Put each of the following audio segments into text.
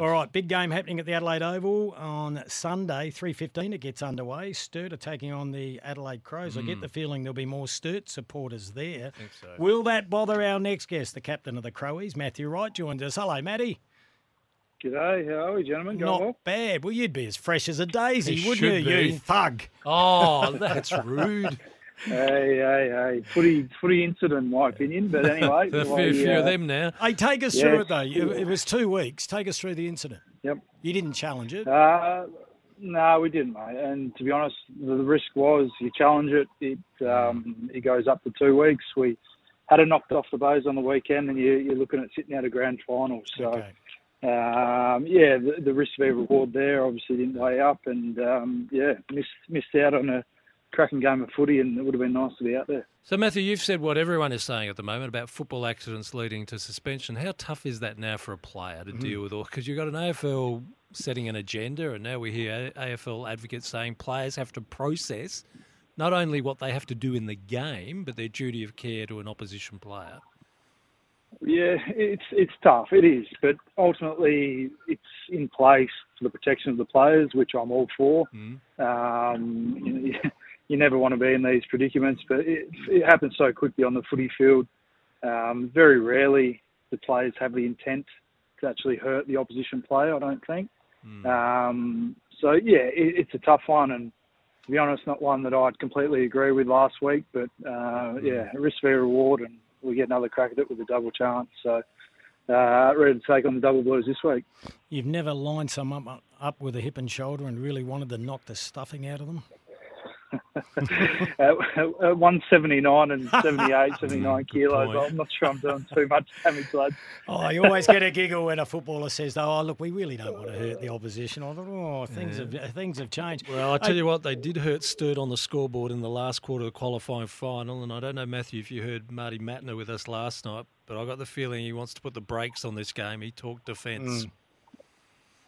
All right, big game happening at the Adelaide Oval on Sunday, 3.15. It gets underway. Sturt are taking on the Adelaide Crows. I get mm. the feeling there'll be more Sturt supporters there. Think so. Will that bother our next guest, the captain of the Crowies, Matthew Wright, joins us. Hello, Matty. G'day, how are we, gentlemen? Going Not well? bad. Well, you'd be as fresh as a daisy, He wouldn't you, should you thug? Oh, that's rude. Hey, hey, hey. Footy, footy incident, in my opinion. But anyway, a well, few, few uh, of them now. Hey, take us Yeah. through it, though. You- It was two weeks. Take us through the incident. Yep. You didn't challenge it. Uh, no, we didn't, mate. And to be honest, the, the risk was you challenge it, it um, it goes up to two weeks. We had it knocked off the bows on the weekend, and you, you're looking at sitting out a grand final. So, Okay. um, yeah, the, the risk v reward there obviously didn't weigh up, and um, yeah, missed missed out on a cracking game of footy, and it would have been nice to be out there. So, Matthew, you've said what everyone is saying at the moment about football accidents leading to suspension. How tough is that now for a player to deal with? Because you've got an AFL setting an agenda, and now we hear AFL advocates saying players have to process not only what they have to do in the game, but their duty of care to an opposition player. Yeah, it's it's tough. It is, but ultimately it's in place for the protection of the players, which I'm all for. Um, you, you never want to be in these predicaments, but it, it happens so quickly on the footy field. Um, very rarely the players have the intent to actually hurt the opposition player. I don't think. Um, so yeah, it, it's a tough one, and to be honest, not one that I'd completely agree with last week. But uh, yeah, risk v reward, and we get another crack at it with a double chance. So uh, ready to take on the double blues this week. You've never lined someone up, up with a hip and shoulder and really wanted to knock the stuffing out of them? at, at 179 and 78, mm, 79 kilos, point. I'm not sure I'm doing too much damage, lads. Oh, you always get a giggle when a footballer says, "Oh, look, we really don't want to hurt the opposition." I thought, "Oh, things have uh, things have changed." Well, I tell you what, they did hurt Sturt on the scoreboard in the last quarter of the qualifying final, and I don't know, Matthew, if you heard Marty Mattner with us last night, but I got the feeling he wants to put the brakes on this game. He talked defence. Mm.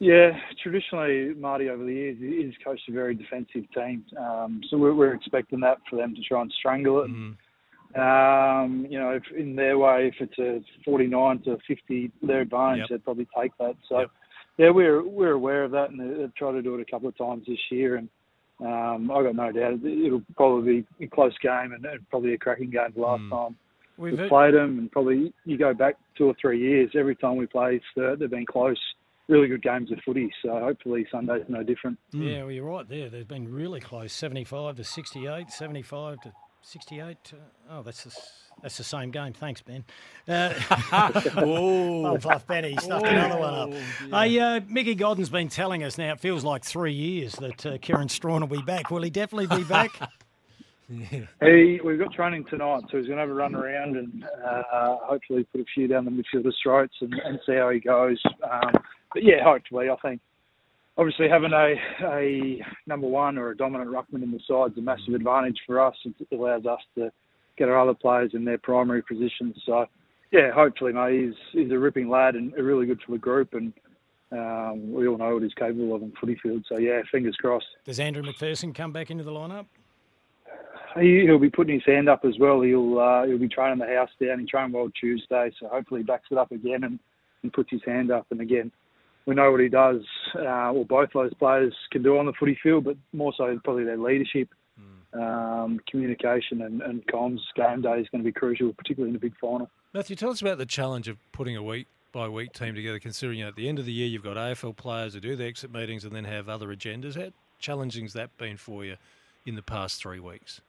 Yeah, traditionally, Marty over the years he's coached a very defensive team, um, so we're, we're expecting that for them to try and strangle it. Um, you know, if in their way, if it's a 49 to 50 their advantage, Yep. they'd probably take that. So, Yep. yeah, we're we're aware of that, and they- they've tried to do it a couple of times this year, and um, I got no doubt it'll probably be a close game and, and probably a cracking game the last time We've we've played them, and probably you go back two or three years. Every time we play Sturt, they've been close, really good games of footy. So hopefully Sunday's no different. Yeah, well, you're right there. They've been really close 75 to 68, 75 to 68. To, oh, that's the, that's the same game. Thanks, Ben. Uh, oh, Fluff Benny stuffed another one up. Hey, uh, Mickey Godden's been telling us now, it feels like three years that uh, Kieran Strachan will be back. Will he definitely be back? He, we've got training tonight, so he's going to have a run around and uh, hopefully put a few down the midfielder's throats and, and see how he goes. Um, but yeah, hopefully, I think obviously having a, a number one or a dominant ruckman in the side is a massive advantage for us. It allows us to get our other players in their primary positions. So yeah, hopefully, mate, he's he's a ripping lad and really good for the group and. Um, we all know what he's capable of in footy field, so yeah, fingers crossed. Does Andrew McPherson come back into the lineup? He, he'll be putting his hand up as well. He'll uh, he'll be training the house down. He trained well Tuesday, so hopefully he backs it up again and, and puts his hand up. And again, we know what he does. Uh, well, both those players can do on the footy field, but more so probably their leadership, um, communication, and, and comms. Game day is going to be crucial, particularly in the big final. Matthew, tell us about the challenge of putting a week by week team together, considering you know, at the end of the year you've got AFL players who do the exit meetings and then have other agendas. How challenging's that been for you in the past three weeks?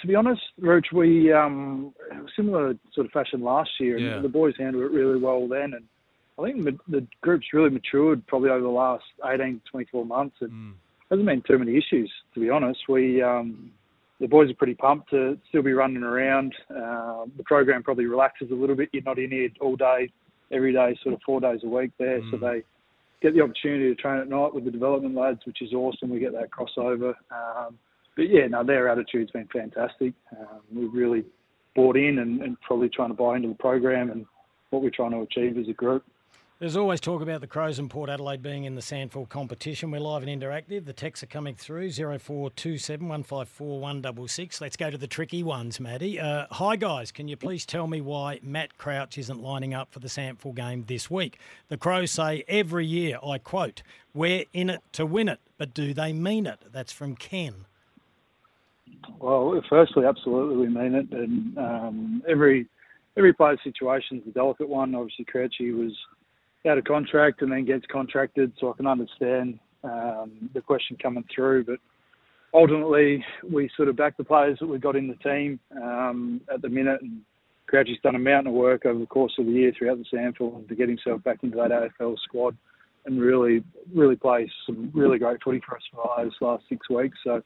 to be honest, Roach, we um, similar sort of fashion last year, and Yeah. the boys handled it really well then. And I think the group's really matured probably over the last 18 to 24 months, and hasn't been too many issues. To be honest, we um, the boys are pretty pumped to still be running around. Uh, the program probably relaxes a little bit. You're not in here all day, every day, sort of four days a week there, so they get the opportunity to train at night with the development lads, which is awesome. We get that crossover. Um, but yeah, no, their attitude's been fantastic. Um, we've really bought in and, and probably trying to buy into the program and what we're trying to achieve as a group. There's always talk about the Crows and Port Adelaide being in the SANFL competition. We're live and interactive. The texts are coming through 0427 154 166. Let's go to the tricky ones, Maddie. Uh, hi, guys. Can you please tell me why Matt Crouch isn't lining up for the SANFL game this week? The Crows say every year, I quote, we're in it to win it, but do they mean it? That's from Ken. Well, firstly, absolutely, we mean it. And um, every every player's situation is a delicate one. Obviously, Crouchy was out of contract and then gets contracted, so I can understand um, the question coming through. But ultimately, we sort of back the players that we've got in the team um, at the minute. And Crouchy's done a mountain of work over the course of the year throughout the SANFL to get himself back into that AFL squad and really, really play some really great footy for us for those last six weeks. So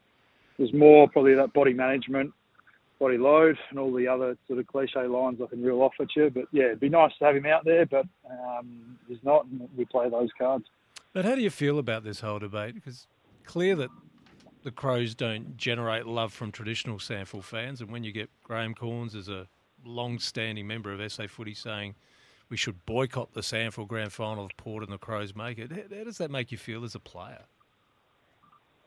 there's more probably that body management body load and all the other sort of cliche lines I can reel off at you. But yeah, it'd be nice to have him out there, but um, he's not, and we play those cards. But how do you feel about this whole debate? Because clear that the Crows don't generate love from traditional SANFL fans, and when you get Graham Cornes as a long-standing member of SA Footy saying we should boycott the SANFL Grand Final if Port and the Crows make it, how does that make you feel as a player?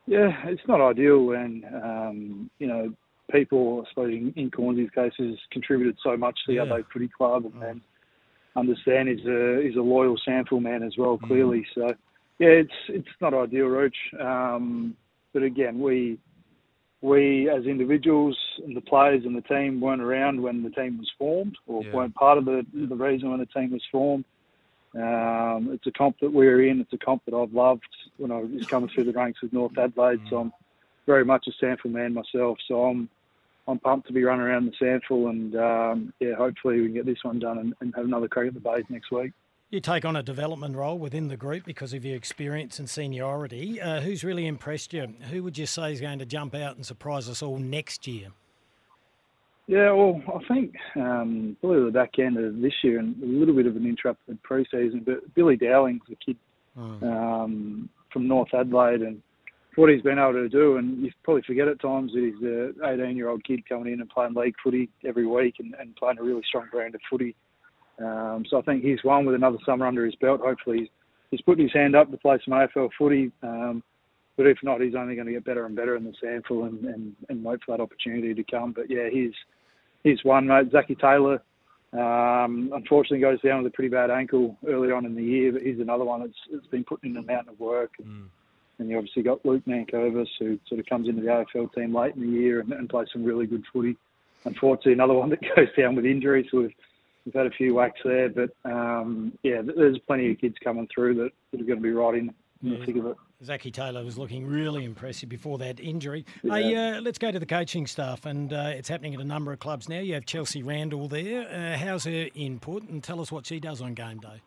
Yeah, it's not ideal and um, you know people, I suppose, in, in Cornes' cases, contributed so much to the yeah. Adelaide Footy Club, and, and understand he's a he's a loyal SANFL man as well. Mm. Clearly, mm. so yeah, it's it's not ideal, Roach. Um, but again, we we as individuals and the players and the team weren't around when the team was formed, or yeah. weren't part of the the reason when the team was formed. Um, it's a comp that we're in. It's a comp that I've loved when I was coming through the ranks with North Adelaide. Mm. So I'm very much a SANFL man myself. So I'm I'm pumped to be running around the SANFL and um, yeah, hopefully we can get this one done and, and have another crack at the Bays next week. You take on a development role within the group because of your experience and seniority. Uh, who's really impressed you? Who would you say is going to jump out and surprise us all next year? Yeah, well, I think um, probably the back end of this year and a little bit of an interrupted pre-season, but Billy Dowling's a kid mm. um, from North Adelaide and what he's been able to do, and you probably forget at times that he's an 18-year-old kid coming in and playing league footy every week and, and playing a really strong brand of footy. Um, so I think he's one with another summer under his belt. Hopefully, he's, he's putting his hand up to play some AFL footy. Um, but if not, he's only going to get better and better in the SANFL and, and, and wait for that opportunity to come. But yeah, he's he's one, mate. Zachy Taylor, um, unfortunately, goes down with a pretty bad ankle early on in the year, but he's another one that's, that's been putting in a mountain of work. And, mm and you obviously got Luke Nankervis, who sort of comes into the AFL team late in the year and, and plays some really good footy. Unfortunately, another one that goes down with injury, so we've, we've had a few whacks there. But um, yeah, there's plenty of kids coming through that, that are going to be right in, in yeah. the thick of it. Zachy Taylor was looking really impressive before that injury. Yeah. Hey, uh, let's go to the coaching staff, and uh, it's happening at a number of clubs now. You have Chelsea Randall there. Uh, how's her input, and tell us what she does on game day?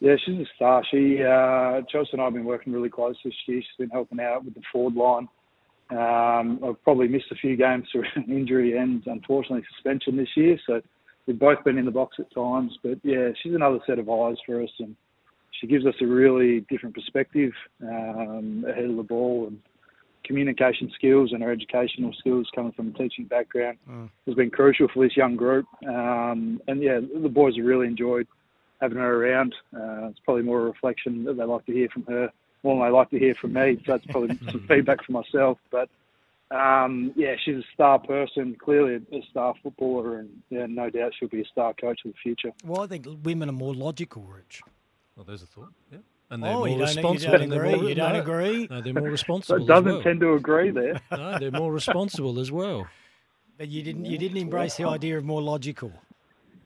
Yeah, she's a star. She, uh, Chelsea and I have been working really close this year. She's been helping out with the forward line. Um, I've probably missed a few games through injury and unfortunately suspension this year. So we've both been in the box at times. But yeah, she's another set of eyes for us, and she gives us a really different perspective um, ahead of the ball and communication skills and her educational skills coming from a teaching background mm. has been crucial for this young group. Um, and yeah, the boys have really enjoyed having her around. Uh, it's probably more a reflection that they like to hear from her more than they like to hear from me. So that's probably some feedback for myself. But um, yeah, she's a star person, clearly a star footballer, and yeah, no doubt she'll be a star coach in the future. Well, I think women are more logical, Rich. Well, there's a thought. Yeah. And they're oh, more you responsible. Don't, you don't agree. More, you don't no, agree. No, they're more responsible. it doesn't well. tend to agree there. no, they're more responsible as well. But you didn't. You didn't embrace the idea of more logical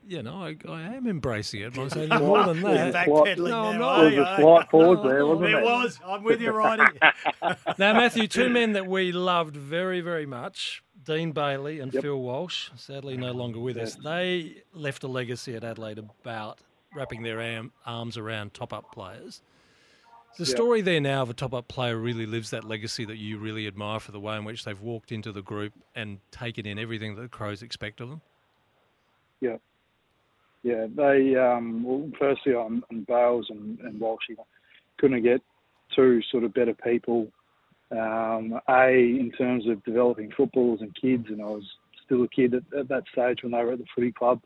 you know, I, I am embracing it. I'm saying more than that. no, I'm not. There was a slight pause there, wasn't it? It was. I'm with you, Righty. now, Matthew, two men that we loved very, very much, Dean Bailey and yep. Phil Walsh, sadly no longer with yes. us. They left a legacy at Adelaide about wrapping their arms around top-up players. The yep. story there now of a top-up player really lives that legacy that you really admire for the way in which they've walked into the group and taken in everything that the Crows expect of them. Yeah, yeah, they um, well, firstly on, on Bales and, and Walsh, couldn't get two sort of better people. Um, a in terms of developing footballers and kids, and I was still a kid at, at, that stage when they were at the footy club.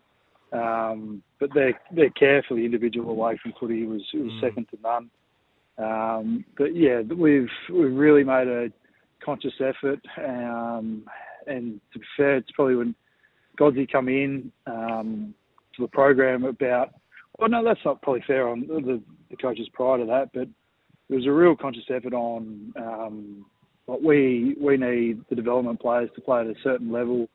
Um, but their their care for the individual away from footy was was mm. second to none. Um, but yeah, we've we've really made a conscious effort, um, and to be fair, it's probably when Godsey come in um, to the program about. Well, no, that's not probably fair on the, the coaches prior to that, but there was a real conscious effort on um, what we we need the development players to play at a certain level,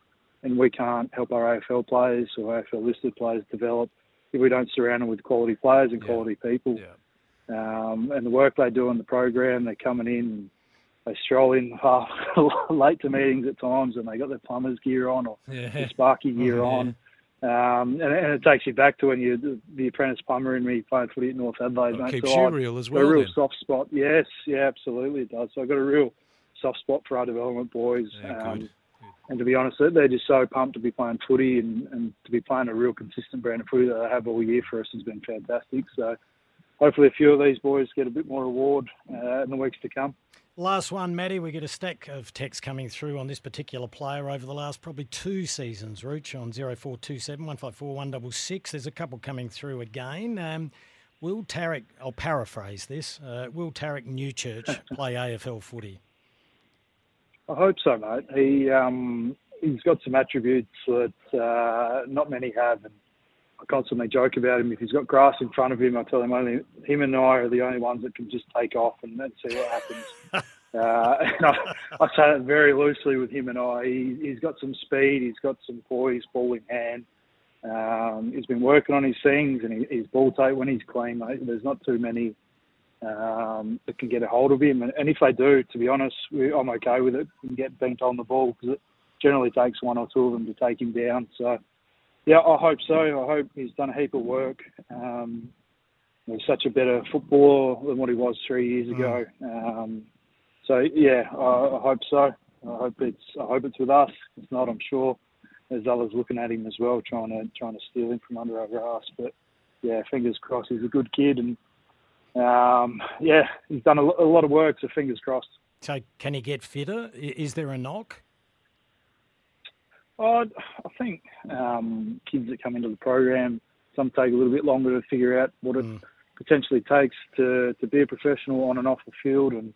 and we can't help our AFL players or AFL listed players develop if we don't surround them with quality players and yeah. quality people. Yeah. Um, and the work they do in the program, they're coming in, they stroll in half late to meetings at times, and they got their plumbers gear on or yeah. their Sparky gear oh, on. Um, and, and, it takes you back to when you the, apprentice plumber in me played footy at North Adelaide. Well, keeps so you real as well. A real then. soft spot. Yes, yeah, absolutely it does. So I've got a real soft spot for our development boys. Yeah, um, good. And to be honest, they're just so pumped to be playing footy and, and to be playing a real consistent brand of footy that they have all year for us has been fantastic. So hopefully a few of these boys get a bit more reward uh, in the weeks to come. Last one, Matty. We get a stack of texts coming through on this particular player over the last probably two seasons, Rooch, on 0427 154 166. There's a couple coming through again. Um, will Tariek, I'll paraphrase this, uh, will Tariek Newchurch play AFL footy? I hope so, mate. He, um, he's got some attributes that uh, not many have. And I constantly joke about him. If he's got grass in front of him, I tell him only him and I are the only ones that can just take off and, and see what happens. uh, and I, I say that very loosely with him and I. He, he's got some speed. He's got some poise, ball in hand. Um, he's been working on his things and he, his ball take when he's clean. Mate, there's not too many um, that can get a hold of him. And, and if they do, to be honest, we, I'm okay with it and get bent on the ball because it generally takes one or two of them to take him down. So yeah, I hope so. I hope he's done a heap of work. Um, he's such a better footballer than what he was three years mm. ago. Um, so yeah, I, I, hope so. I hope it's I hope it's with us. If not, I'm sure there's others looking at him as well, trying to trying to steal him from under our grass. But yeah, fingers crossed. He's a good kid, and um, yeah, he's done a, a lot of work. So fingers crossed. So can he get fitter? Is there a knock? Oh, I think um, kids that come into the program, some take a little bit longer to figure out what it mm. potentially takes to, to be a professional on and off the field and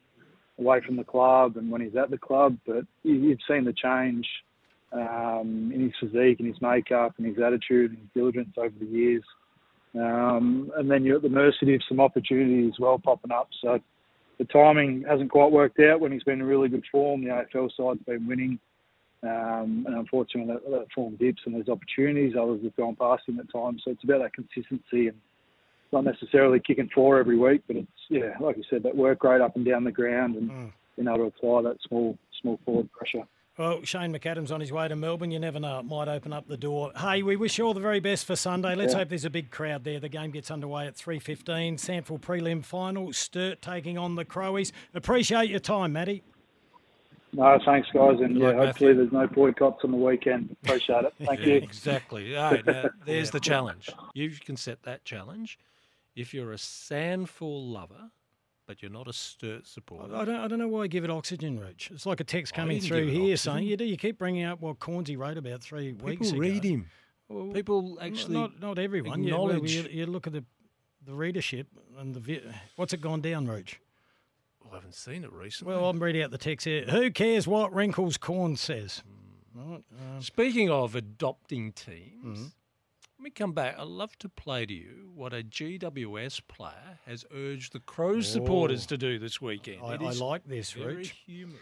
away from the club and when he's at the club. But you've seen the change um, in his physique and his makeup and his attitude and his diligence over the years. Um, and then you're at the mercy of some opportunities as well popping up. So the timing hasn't quite worked out when he's been in really good form. The AFL side's been winning. Um, and unfortunately, that, that form dips and there's opportunities. Others have gone past him at times. So it's about that consistency and not necessarily kicking four every week, but it's yeah, like you said, that work rate up and down the ground and mm. being able to apply that small small forward pressure. Well, Shane McAdams on his way to Melbourne. You never know; it might open up the door. Hey, we wish you all the very best for Sunday. Let's yeah. hope there's a big crowd there. The game gets underway at three fifteen. SANFL prelim final. Sturt taking on the Crowies. Appreciate your time, Matty. No, thanks, guys, and yeah, hopefully there's no boycotts on the weekend. Appreciate it. Thank you. Exactly. All right, now, there's the challenge. You can set that challenge. If you're a SANFL lover, but you're not a Sturt supporter. I don't, I don't know why I give it oxygen, Rich. It's like a text oh, coming through here oxygen. saying you do. You keep bringing up what Cornsey wrote about three People weeks ago. read him. Well, People actually not not everyone. Acknowledge. You, you, look at the the readership and the what's it gone down, Roach? I haven't seen it recently. Well, I'm reading out the text here. Who cares what Wrinkles Corn says? Right, um, Speaking of adopting teams, mm. let me come back. I'd love to play to you what a GWS player has urged the Crows oh. supporters to do this weekend. I, I like this, Rich. Humorous.